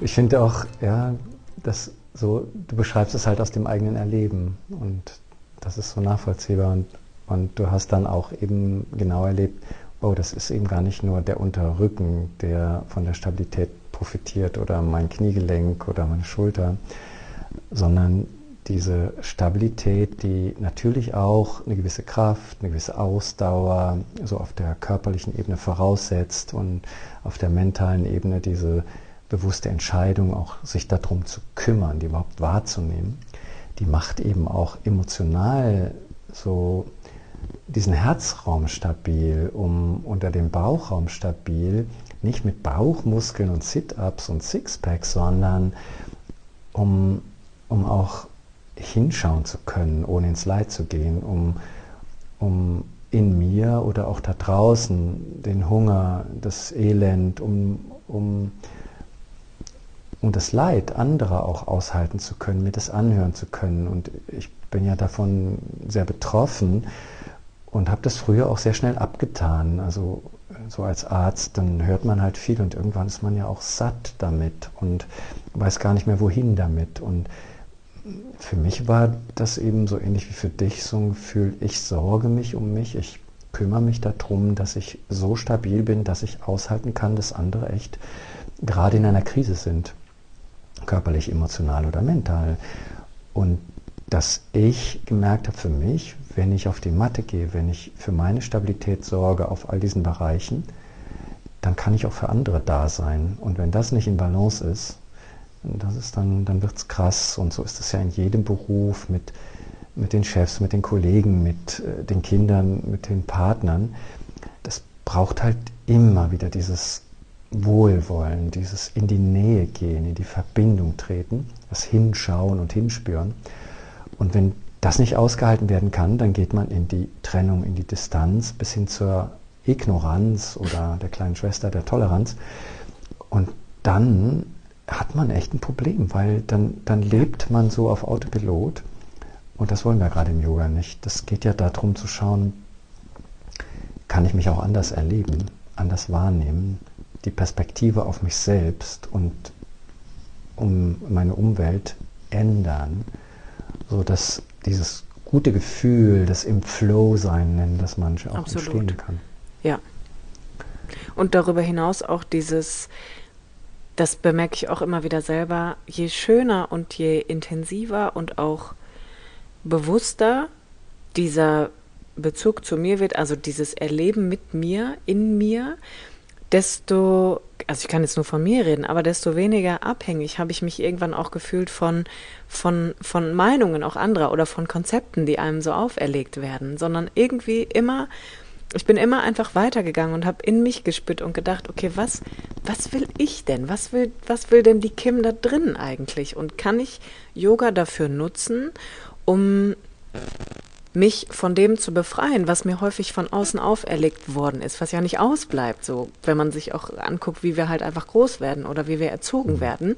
Ich finde auch, ja, dass so, du beschreibst es halt aus dem eigenen Erleben und das ist so nachvollziehbar und, und du hast dann auch eben genau erlebt, oh, das ist eben gar nicht nur der Unterrücken, der von der Stabilität profitiert oder mein Kniegelenk oder meine Schulter, sondern diese Stabilität, die natürlich auch eine gewisse Kraft, eine gewisse Ausdauer so auf der körperlichen Ebene voraussetzt und auf der mentalen Ebene diese bewusste Entscheidung, auch sich darum zu kümmern, die überhaupt wahrzunehmen, die macht eben auch emotional so diesen Herzraum stabil, um unter dem Bauchraum stabil, nicht mit Bauchmuskeln und Sit-ups und Sixpacks, sondern um, um auch hinschauen zu können, ohne ins Leid zu gehen, um, um in mir oder auch da draußen den Hunger, das Elend, um, um und das Leid anderer auch aushalten zu können, mir das anhören zu können. Und ich bin ja davon sehr betroffen und habe das früher auch sehr schnell abgetan. Also so als Arzt, dann hört man halt viel und irgendwann ist man ja auch satt damit und weiß gar nicht mehr wohin damit. Und für mich war das eben so ähnlich wie für dich so ein Gefühl, ich sorge mich um mich, ich kümmere mich darum, dass ich so stabil bin, dass ich aushalten kann, dass andere echt gerade in einer Krise sind körperlich, emotional oder mental. Und dass ich gemerkt habe für mich, wenn ich auf die Matte gehe, wenn ich für meine Stabilität sorge auf all diesen Bereichen, dann kann ich auch für andere da sein. Und wenn das nicht in Balance ist, das ist dann, dann wird es krass. Und so ist es ja in jedem Beruf mit, mit den Chefs, mit den Kollegen, mit äh, den Kindern, mit den Partnern. Das braucht halt immer wieder dieses Wohlwollen, dieses in die Nähe gehen, in die Verbindung treten, das Hinschauen und Hinspüren. Und wenn das nicht ausgehalten werden kann, dann geht man in die Trennung, in die Distanz bis hin zur Ignoranz oder der kleinen Schwester der Toleranz. Und dann hat man echt ein Problem, weil dann, dann lebt man so auf Autopilot. Und das wollen wir gerade im Yoga nicht. Das geht ja darum zu schauen, kann ich mich auch anders erleben, anders wahrnehmen, die Perspektive auf mich selbst und um meine Umwelt ändern, sodass dieses gute Gefühl, das im Flow sein nennen, das manche auch Absolut. entstehen kann. Ja. Und darüber hinaus auch dieses, das bemerke ich auch immer wieder selber, je schöner und je intensiver und auch bewusster dieser Bezug zu mir wird, also dieses Erleben mit mir, in mir, desto, also ich kann jetzt nur von mir reden, aber desto weniger abhängig habe ich mich irgendwann auch gefühlt von, von, von Meinungen auch anderer oder von Konzepten, die einem so auferlegt werden, sondern irgendwie immer, ich bin immer einfach weitergegangen und habe in mich gespürt und gedacht, okay, was, was will ich denn? Was will, was will denn die Kim da drin eigentlich? Und kann ich Yoga dafür nutzen, um mich von dem zu befreien, was mir häufig von außen auferlegt worden ist, was ja nicht ausbleibt, so wenn man sich auch anguckt, wie wir halt einfach groß werden oder wie wir erzogen mhm. werden.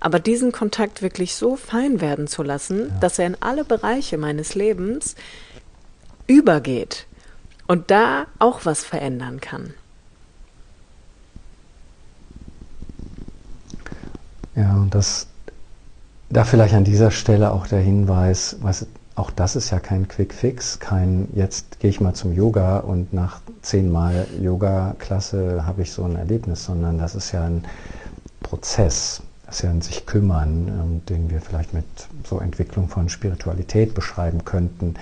Aber diesen Kontakt wirklich so fein werden zu lassen, ja. dass er in alle Bereiche meines Lebens übergeht und da auch was verändern kann. Ja, und das da vielleicht an dieser Stelle auch der Hinweis, was auch das ist ja kein Quick Fix, kein jetzt gehe ich mal zum Yoga und nach zehnmal Yoga-Klasse habe ich so ein Erlebnis, sondern das ist ja ein Prozess, das ist ja ein sich kümmern, den wir vielleicht mit so Entwicklung von Spiritualität beschreiben könnten.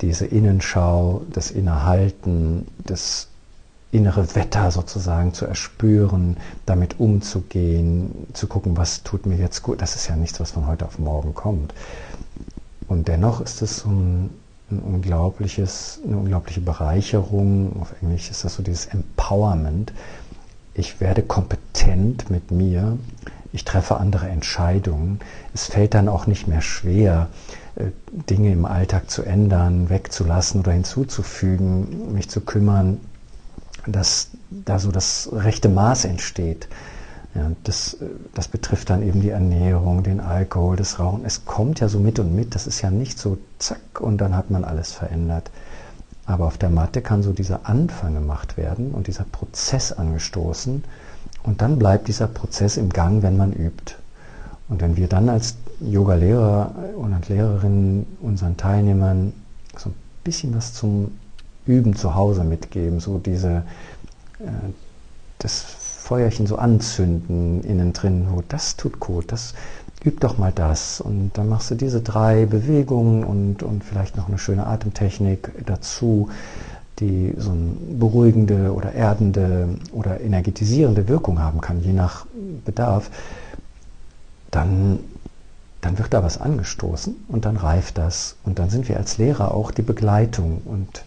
Diese Innenschau, das Innehalten, das innere Wetter sozusagen zu erspüren, damit umzugehen, zu gucken, was tut mir jetzt gut. Das ist ja nichts, was von heute auf morgen kommt. Und dennoch ist es so ein, ein unglaubliches, eine unglaubliche Bereicherung. Auf Englisch ist das so dieses Empowerment. Ich werde kompetent mit mir. Ich treffe andere Entscheidungen. Es fällt dann auch nicht mehr schwer, äh, Dinge im Alltag zu ändern, wegzulassen oder hinzuzufügen, mich zu kümmern, dass da so das rechte Maß entsteht. Ja, das, das betrifft dann eben die Ernährung, den Alkohol, das Rauchen. Es kommt ja so mit und mit. Das ist ja nicht so zack und dann hat man alles verändert. Aber auf der Matte kann so dieser Anfang gemacht werden und dieser Prozess angestoßen. Und dann bleibt dieser Prozess im Gang, wenn man übt. Und wenn wir dann als Yoga-Lehrer und Lehrerinnen unseren Teilnehmern so ein bisschen was zum Üben zu Hause mitgeben, so diese, äh, das Feuerchen so anzünden innen drin, oh, das tut gut, das üb doch mal das. Und dann machst du diese drei Bewegungen und, und vielleicht noch eine schöne Atemtechnik dazu, die so eine beruhigende oder erdende oder energetisierende Wirkung haben kann, je nach Bedarf. Dann dann wird da was angestoßen und dann reift das. Und dann sind wir als Lehrer auch die Begleitung. Und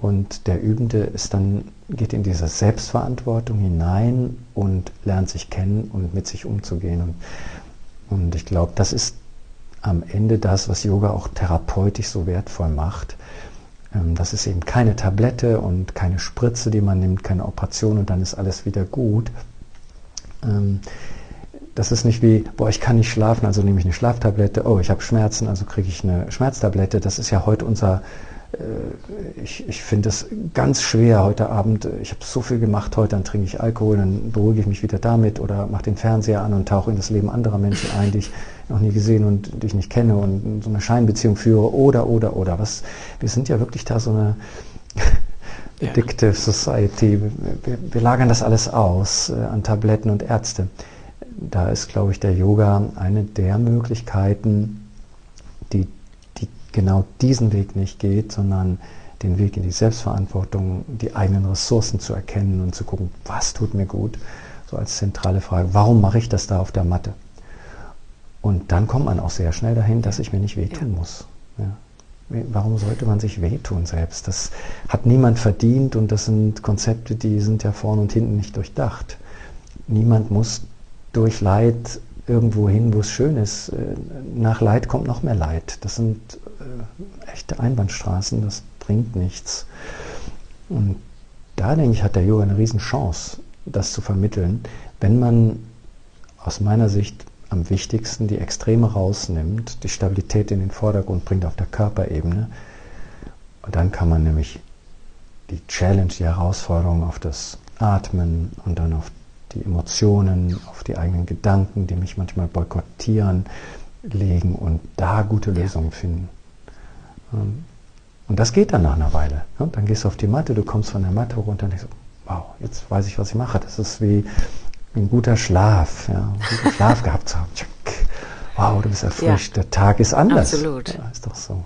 und der Übende ist dann, geht in diese Selbstverantwortung hinein und lernt sich kennen und mit sich umzugehen. Und, und ich glaube, das ist am Ende das, was Yoga auch therapeutisch so wertvoll macht. Ähm, das ist eben keine Tablette und keine Spritze, die man nimmt, keine Operation und dann ist alles wieder gut. Ähm, das ist nicht wie, boah, ich kann nicht schlafen, also nehme ich eine Schlaftablette, oh, ich habe Schmerzen, also kriege ich eine Schmerztablette. Das ist ja heute unser ich, ich finde es ganz schwer heute Abend. Ich habe so viel gemacht heute, dann trinke ich Alkohol, dann beruhige ich mich wieder damit oder mache den Fernseher an und tauche in das Leben anderer Menschen ein, die ich noch nie gesehen und die ich nicht kenne und so eine Scheinbeziehung führe oder, oder, oder. Was, wir sind ja wirklich da so eine addictive Society. Wir, wir, lagern das alles aus äh, an Tabletten und Ärzte. Da ist, glaube ich, der Yoga eine der Möglichkeiten, die genau diesen Weg nicht geht, sondern den Weg in die Selbstverantwortung, die eigenen Ressourcen zu erkennen und zu gucken, was tut mir gut, so als zentrale Frage, warum mache ich das da auf der Matte? Und dann kommt man auch sehr schnell dahin, dass ich mir nicht wehtun muss. Ja. Warum sollte man sich wehtun selbst? Das hat niemand verdient und das sind Konzepte, die sind ja vorne und hinten nicht durchdacht. Niemand muss durch Leid irgendwo hin, wo es schön ist. Äh, nach Leid kommt noch mehr Leid. Das sind äh, echte Einbahnstraßen, das bringt nichts. Und da denke ich, hat der Yoga eine Riesenchance, das zu vermitteln, wenn man aus meiner Sicht am wichtigsten die Extreme rausnimmt, die Stabilität in den Vordergrund bringt auf der Körperebene. Und dann kann man nämlich die Challenge, die Herausforderung auf das Atmen und dann auf die Emotionen, auf die eigenen Gedanken, die mich manchmal boykottieren, legen und da gute Lösungen finden. Ähm, und das geht dann nach einer Weile. Dann gehst du auf die Matte, du kommst von der Matte runter und denkst, wow, jetzt weiß ich, was ich mache. Das ist wie ein guter Schlaf, ja, guten Schlaf gehabt zu haben. Wow, du bist erfrischt, ja. der Tag ist anders. Absolut. Ja, ist doch so.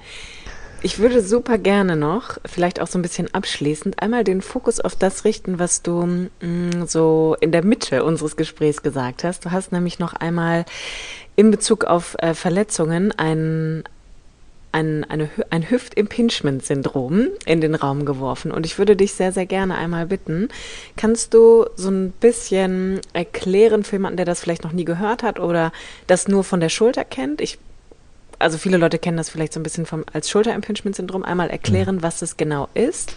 Ich würde super gerne noch, vielleicht auch so ein bisschen abschließend, einmal den Fokus auf das richten, was du mh, mm, so in der Mitte unseres Gesprächs gesagt hast. Du hast nämlich noch einmal in Bezug auf äh, Verletzungen ein, ein, eine, ein Hüft-Impingement-Syndrom in den Raum geworfen. Und ich würde dich sehr, sehr gerne einmal bitten, kannst du so ein bisschen erklären für jemanden, der das vielleicht noch nie gehört hat oder das nur von der Schulter kennt? Ich also viele Leute kennen das vielleicht so ein bisschen vom, als Schulterimpingement-Syndrom, einmal erklären, mhm. was es genau ist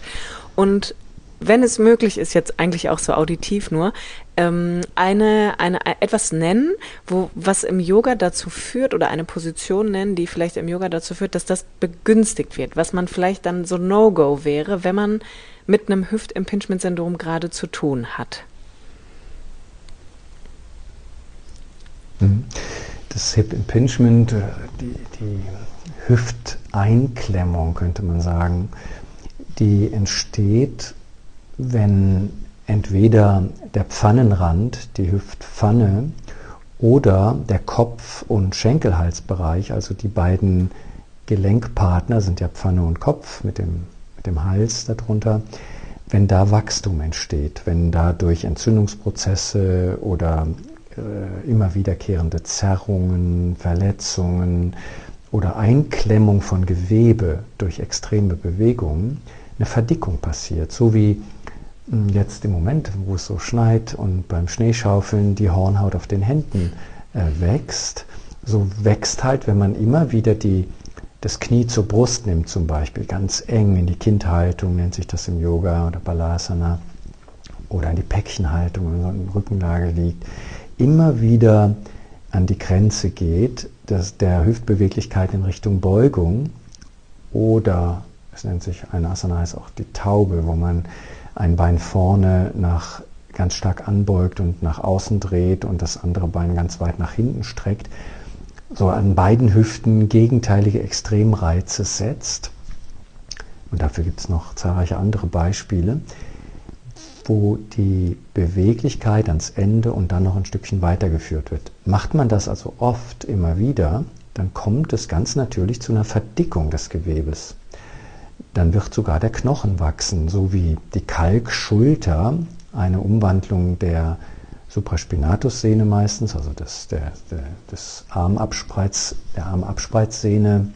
und wenn es möglich ist, jetzt eigentlich auch so auditiv nur, ähm, eine, eine, etwas nennen, wo, was im Yoga dazu führt oder eine Position nennen, die vielleicht im Yoga dazu führt, dass das begünstigt wird, was man vielleicht dann so No-Go wäre, wenn man mit einem Hüft-Impingement-Syndrom gerade zu tun hat. Mhm das Hip Impingement, äh, die, die Hüfteinklemmung könnte man sagen, die entsteht, wenn entweder der Pfannenrand, die Hüftpfanne oder der Kopf- und Schenkelhalsbereich, also die beiden Gelenkpartner sind ja Pfanne und Kopf mit dem, mit dem Hals darunter, wenn da Wachstum entsteht, wenn da durch Entzündungsprozesse oder äh, immer wiederkehrende Zerrungen, Verletzungen, oder Einklemmung von Gewebe durch extreme Bewegungen eine Verdickung passiert. So wie jetzt im Moment, wo es so schneit und beim Schneeschaufeln die Hornhaut auf den Händen äh, wächst, so wächst halt, wenn man immer wieder die, das Knie zur Brust nimmt zum Beispiel, ganz eng in die Kindhaltung, nennt sich das im Yoga oder Balasana, oder in die Päckchenhaltung, wenn man in Rückenlage liegt, immer wieder an die Grenze geht, dass der Hüftbeweglichkeit in Richtung Beugung oder es nennt sich ein Asana heißt auch die Taube, wo man ein Bein vorne nach ganz stark anbeugt und nach außen dreht und das andere Bein ganz weit nach hinten streckt, so an beiden Hüften gegenteilige Extremreize setzt. Und dafür gibt es noch zahlreiche andere Beispiele wo die Beweglichkeit ans Ende und dann noch ein Stückchen weitergeführt wird. Macht man das also oft immer wieder, dann kommt es ganz natürlich zu einer Verdickung des Gewebes. Dann wird sogar der Knochen wachsen, so wie die Kalkschulter, eine Umwandlung der Supraspinatussehne meistens, also des, der, der, des Armabspreiz, der Armabspreizsehne,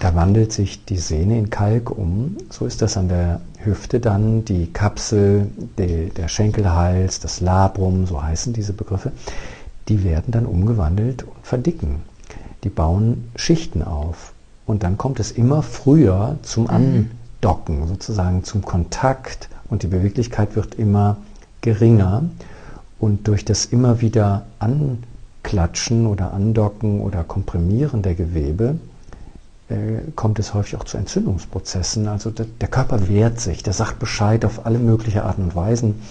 da wandelt sich die Sehne in Kalk um. So ist das an der Hüfte dann, die Kapsel, die, der Schenkelhals, das Labrum, so heißen diese Begriffe, die werden dann umgewandelt und verdicken. Die bauen Schichten auf. Und dann kommt es immer früher zum mhm. Andocken, sozusagen zum Kontakt und die Beweglichkeit wird immer geringer. Und durch das immer wieder Anklatschen oder Andocken oder Komprimieren der Gewebe äh, kommt es häufig auch zu Entzündungsprozessen. Also der, der, Körper wehrt sich, der sagt Bescheid auf alle möglichen Arten und Weisen.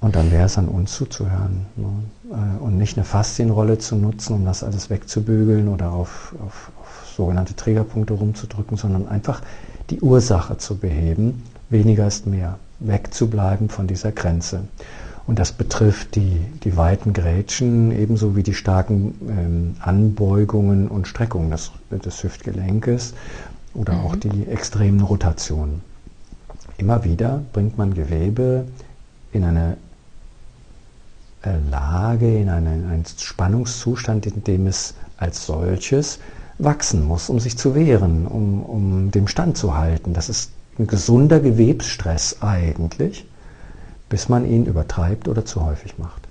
Und dann wäre es an uns zuzuhören ne? Äh, und nicht eine Faszienrolle zu nutzen, um das alles wegzubügeln oder auf, auf, auf sogenannte Trägerpunkte rumzudrücken, sondern einfach die Ursache zu beheben. Weniger ist mehr. Wegzubleiben von dieser Grenze. Und das betrifft die, die weiten Grätschen ebenso wie die starken ähm, Anbeugungen und Streckungen des, des Hüftgelenkes oder mhm. auch die extremen Rotationen. Immer wieder bringt man Gewebe in eine äh, Lage, in einen, einen Spannungszustand, in dem es als solches wachsen muss, um sich zu wehren, um, um dem Stand zu halten. Das ist ein gesunder Gewebsstress eigentlich bis man ihn übertreibt oder zu häufig macht.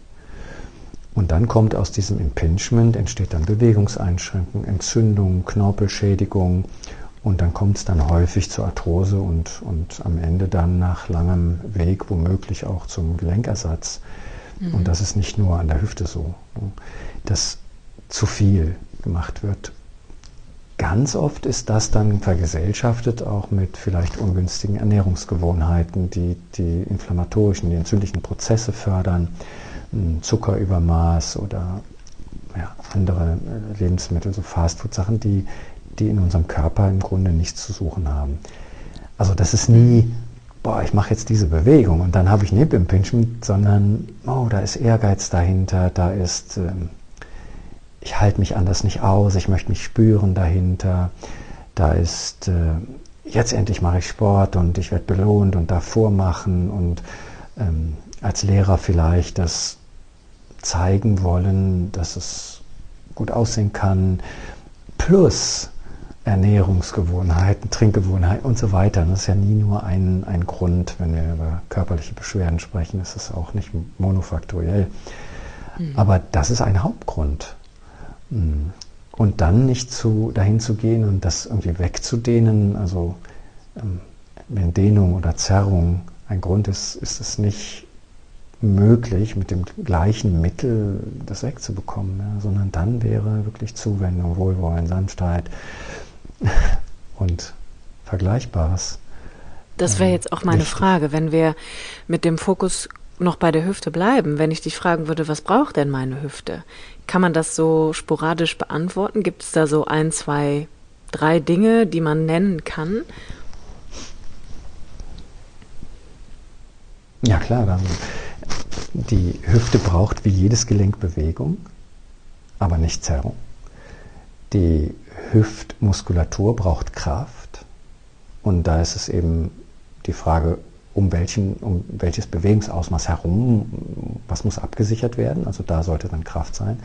Und dann kommt aus diesem Impingement, entsteht dann Bewegungseinschränkung, Entzündung, Knorpelschädigung und dann kommt es dann häufig zur Arthrose und, und am Ende dann nach langem Weg womöglich auch zum Gelenkersatz. Mhm. Und das ist nicht nur an der Hüfte so, dass zu viel gemacht wird Ganz oft ist das dann vergesellschaftet auch mit vielleicht ungünstigen Ernährungsgewohnheiten, die die inflammatorischen, die entzündlichen Prozesse fördern, Zuckerübermaß oder ja, andere äh, Lebensmittel, so Fastfood-Sachen, die, die in unserem Körper im Grunde nichts zu suchen haben. Also das ist nie, boah, ich mache jetzt diese Bewegung und dann habe ich Nip Impingement, sondern, oh, da ist Ehrgeiz dahinter, da ist ähm, ich halte mich anders nicht aus, ich möchte mich spüren dahinter. Da ist, äh, jetzt endlich mache ich Sport und ich werde belohnt und davor machen und ähm, als Lehrer vielleicht das zeigen wollen, dass es gut aussehen kann, plus Ernährungsgewohnheiten, Trinkgewohnheiten und so weiter. Das ist ja nie nur ein, ein Grund, wenn wir über körperliche Beschwerden sprechen, ist es auch nicht monofaktoriell. Mhm. Aber das ist ein Hauptgrund. Und dann nicht zu, dahin zu gehen und das irgendwie wegzudehnen, also ähm, wenn Dehnung oder Zerrung ein Grund ist, ist es nicht möglich, mit dem gleichen Mittel das wegzubekommen, ja, sondern dann wäre wirklich Zuwendung, Wohlwollen, Sanftheit und Vergleichbares. Das wäre ähm, jetzt auch meine Frage, wenn wir mit dem Fokus noch bei der Hüfte bleiben, wenn ich dich fragen würde, was braucht denn meine Hüfte? Kann man das so sporadisch beantworten? Gibt es da so ein, zwei, drei Dinge, die man nennen kann? Ja klar, dann die Hüfte braucht wie jedes Gelenk Bewegung, aber nicht Zerrung. Die Hüftmuskulatur braucht Kraft und da ist es eben die Frage, um, welchen, um welches Bewegungsausmaß herum, was muss abgesichert werden, also da sollte dann Kraft sein.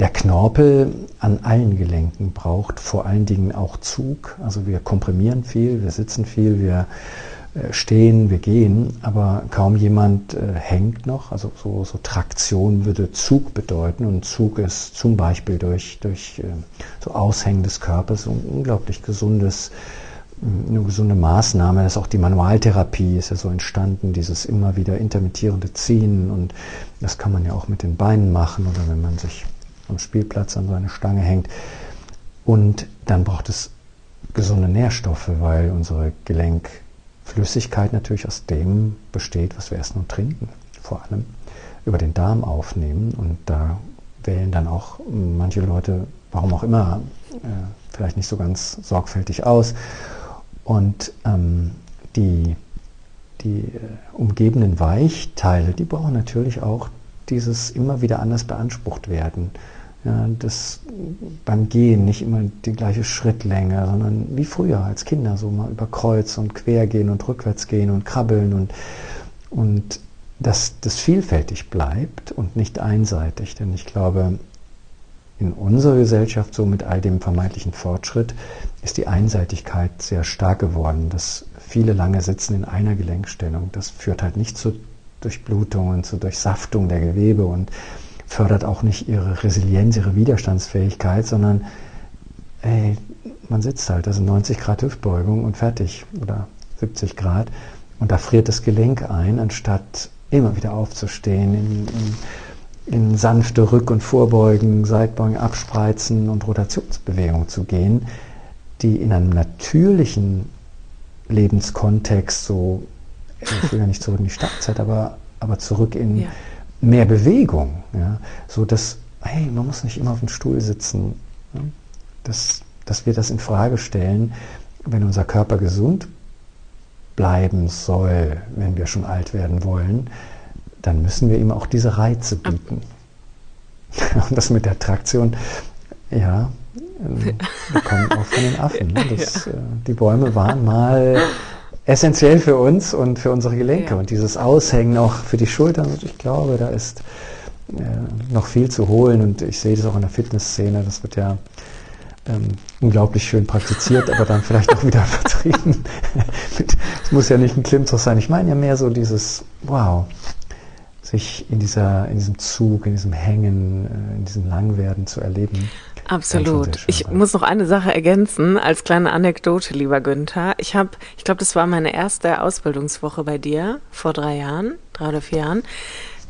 Der Knorpel an allen Gelenken braucht vor allen Dingen auch Zug, also wir komprimieren viel, wir sitzen viel, wir äh, stehen, wir gehen, aber kaum jemand äh, hängt noch. Also so, so, Traktion würde Zug bedeuten und Zug ist zum Beispiel durch, durch äh, so Aushängen des Körpers ein unglaublich gesundes, eine gesunde Maßnahme. Das ist auch die Manualtherapie ist ja so entstanden, dieses immer wieder intermittierende Ziehen und das kann man ja auch mit den Beinen machen oder wenn man sich am Spielplatz an so eine Stange hängt. Und dann braucht es gesunde Nährstoffe, weil unsere Gelenk Flüssigkeit natürlich aus dem besteht, was wir essen und trinken, vor allem über den Darm aufnehmen. Und da wählen dann auch manche Leute, warum auch immer, äh, vielleicht nicht so ganz sorgfältig aus. Und ähm, die, die äh, umgebenden Weichteile, die brauchen natürlich auch dieses immer wieder anders beansprucht werden. Ja, das beim Gehen nicht immer die gleiche Schrittlänge, sondern wie früher als Kinder, so mal über Kreuz und quer gehen und rückwärts gehen und krabbeln und, und dass das vielfältig bleibt und nicht einseitig. Denn ich glaube, in unserer Gesellschaft, so mit all dem vermeintlichen Fortschritt, ist die Einseitigkeit sehr stark geworden. Dass viele lange sitzen in einer Gelenkstellung, das führt halt nicht zu Durchblutung und zur Durchsaftung der Gewebe und fördert auch nicht ihre Resilienz, ihre Widerstandsfähigkeit, sondern ey, man sitzt halt, das sind 90 Grad Hüftbeugung und fertig oder 70 Grad und da friert das Gelenk ein, anstatt immer wieder aufzustehen, in, in, in sanfte Rück- und Vorbeugen, Seitbeugen, Abspreizen und Rotationsbewegungen zu gehen, die in einem natürlichen Lebenskontext so, ich will ja nicht zurück in die Stadtzeit, aber, aber zurück in, ja. mehr Bewegung, ja, so dass, hey, man muss nicht immer auf dem Stuhl sitzen, ja, dass, dass wir das in Frage stellen, wenn unser Körper gesund bleiben soll, wenn wir schon alt werden wollen, dann müssen wir ihm auch diese Reize bieten. Und das mit der Traktion, ja, wir kommen auch von den Affen. Ne? Das, ja. äh, die Bäume waren mal essentiell für uns und für unsere Gelenke. Ja. Und dieses Aushängen auch für die Schultern, ich glaube, da ist äh, noch viel zu holen. Und ich sehe das auch in der Fitnessszene. Das wird ja ähm, unglaublich schön praktiziert, aber dann vielleicht auch wieder vertrieben. Es muss ja nicht ein Klimmzug sein. Ich meine ja mehr so dieses, wow, sich in, dieser, in diesem Zug, in diesem Hängen, äh, in diesem Langwerden zu erleben. Absolut. Ich muss noch eine Sache ergänzen, als kleine Anekdote, lieber Günther. Ich habe, ich glaube, das war meine erste Ausbildungswoche bei dir vor drei Jahren, drei oder vier Jahren.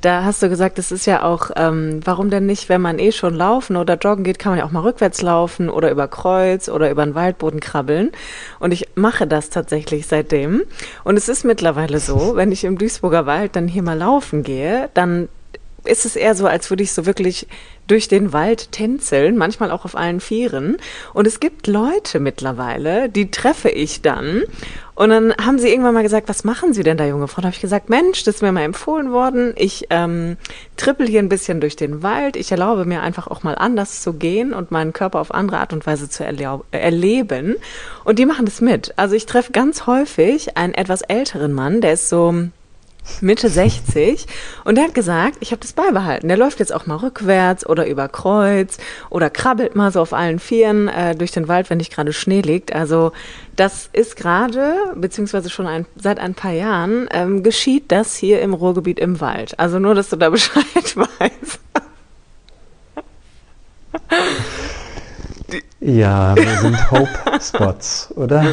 Da hast du gesagt, es ist ja auch, ähm, warum denn nicht, wenn man eh schon laufen oder joggen geht, kann man ja auch mal rückwärts laufen oder über Kreuz oder über den Waldboden krabbeln. Und ich mache das tatsächlich seitdem. Und es ist mittlerweile so, wenn ich im Duisburger Wald dann hier mal laufen gehe, dann ist es eher so, als würde ich so wirklich durch den Wald tänzeln, manchmal auch auf allen Vieren. Und es gibt Leute mittlerweile, die treffe ich dann. Und dann haben sie irgendwann mal gesagt, was machen Sie denn da, junge Frau? Da habe ich gesagt, Mensch, das ist mir mal empfohlen worden. Ich ähm, trippel hier ein bisschen durch den Wald. Ich erlaube mir einfach auch mal anders zu gehen und meinen Körper auf andere Art und Weise zu erleben. Und die machen das mit. Also ich treffe ganz häufig einen etwas älteren Mann, der ist so Mitte 60 und der hat gesagt, ich habe das beibehalten. Der läuft jetzt auch mal rückwärts oder über Kreuz oder krabbelt mal so auf allen Vieren äh, durch den Wald, wenn nicht gerade Schnee liegt. Also das ist gerade, beziehungsweise schon ein, seit ein paar Jahren, ähm, geschieht das hier im Ruhrgebiet im Wald. Also nur, dass du da Bescheid weißt. Ja, wir sind Hope-Spots, oder?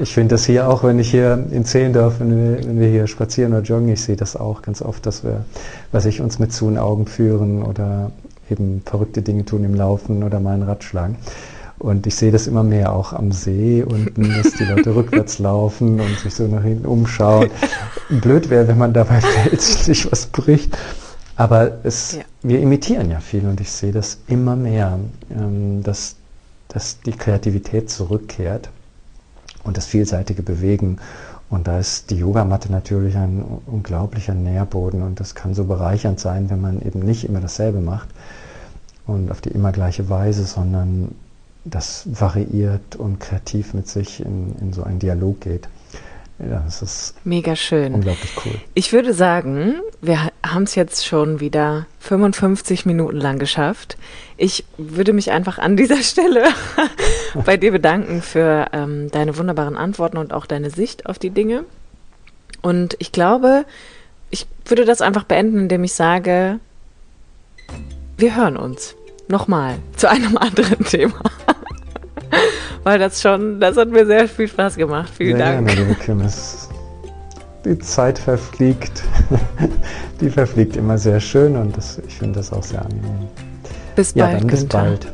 Ich finde das hier auch, wenn ich hier in Zehlendorf, wenn wir, wenn wir hier spazieren oder joggen, ich sehe das auch ganz oft, dass wir, was ich uns mit zu den Augen führen oder eben verrückte Dinge tun im Laufen oder mal ein Rad schlagen. Und ich sehe das immer mehr auch am See unten, dass die Leute rückwärts laufen und sich so nach hinten umschauen. Blöd wäre, wenn man dabei fällt, sich was bricht. Aber es, ja. wir imitieren ja viel und ich sehe das immer mehr, ähm, dass dass die Kreativität zurückkehrt und das vielseitige Bewegen. Und da ist die Yogamatte natürlich ein unglaublicher Nährboden und das kann so bereichernd sein, wenn man eben nicht immer dasselbe macht und auf die immer gleiche Weise, sondern das variiert und kreativ mit sich in, in so einen Dialog geht. Ja, es ist Mega schön. unglaublich cool. Ich würde sagen, wir haben es jetzt schon wieder 55 Minuten lang geschafft. Ich würde mich einfach an dieser Stelle bei dir bedanken für ähm, deine wunderbaren Antworten und auch deine Sicht auf die Dinge. Und ich glaube, ich würde das einfach beenden, indem ich sage, wir hören uns nochmal zu einem anderen Thema. Weil das schon, das hat mir sehr viel Spaß gemacht. Vielen Sehr Dank. Gerne, liebe die Zeit verfliegt. Die verfliegt immer sehr schön und das, ich finde das auch sehr angenehm. Bis Ja, bald. dann bis Günther. bald.